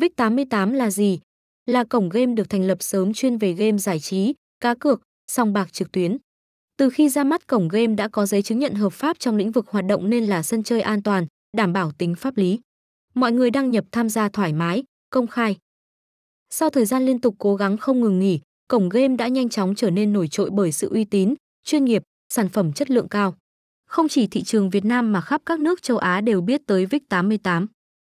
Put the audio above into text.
VIC88 là gì? Là cổng game được thành lập sớm chuyên về game giải trí, cá cược, sòng bạc trực tuyến. Từ khi ra mắt cổng game đã có giấy chứng nhận hợp pháp trong lĩnh vực hoạt động nên là sân chơi an toàn, đảm bảo tính pháp lý. Mọi người đăng nhập tham gia thoải mái, công khai. Sau thời gian liên tục cố gắng không ngừng nghỉ, cổng game đã nhanh chóng trở nên nổi trội bởi sự uy tín, chuyên nghiệp, sản phẩm chất lượng cao. Không chỉ thị trường Việt Nam mà khắp các nước châu Á đều biết tới VIC88.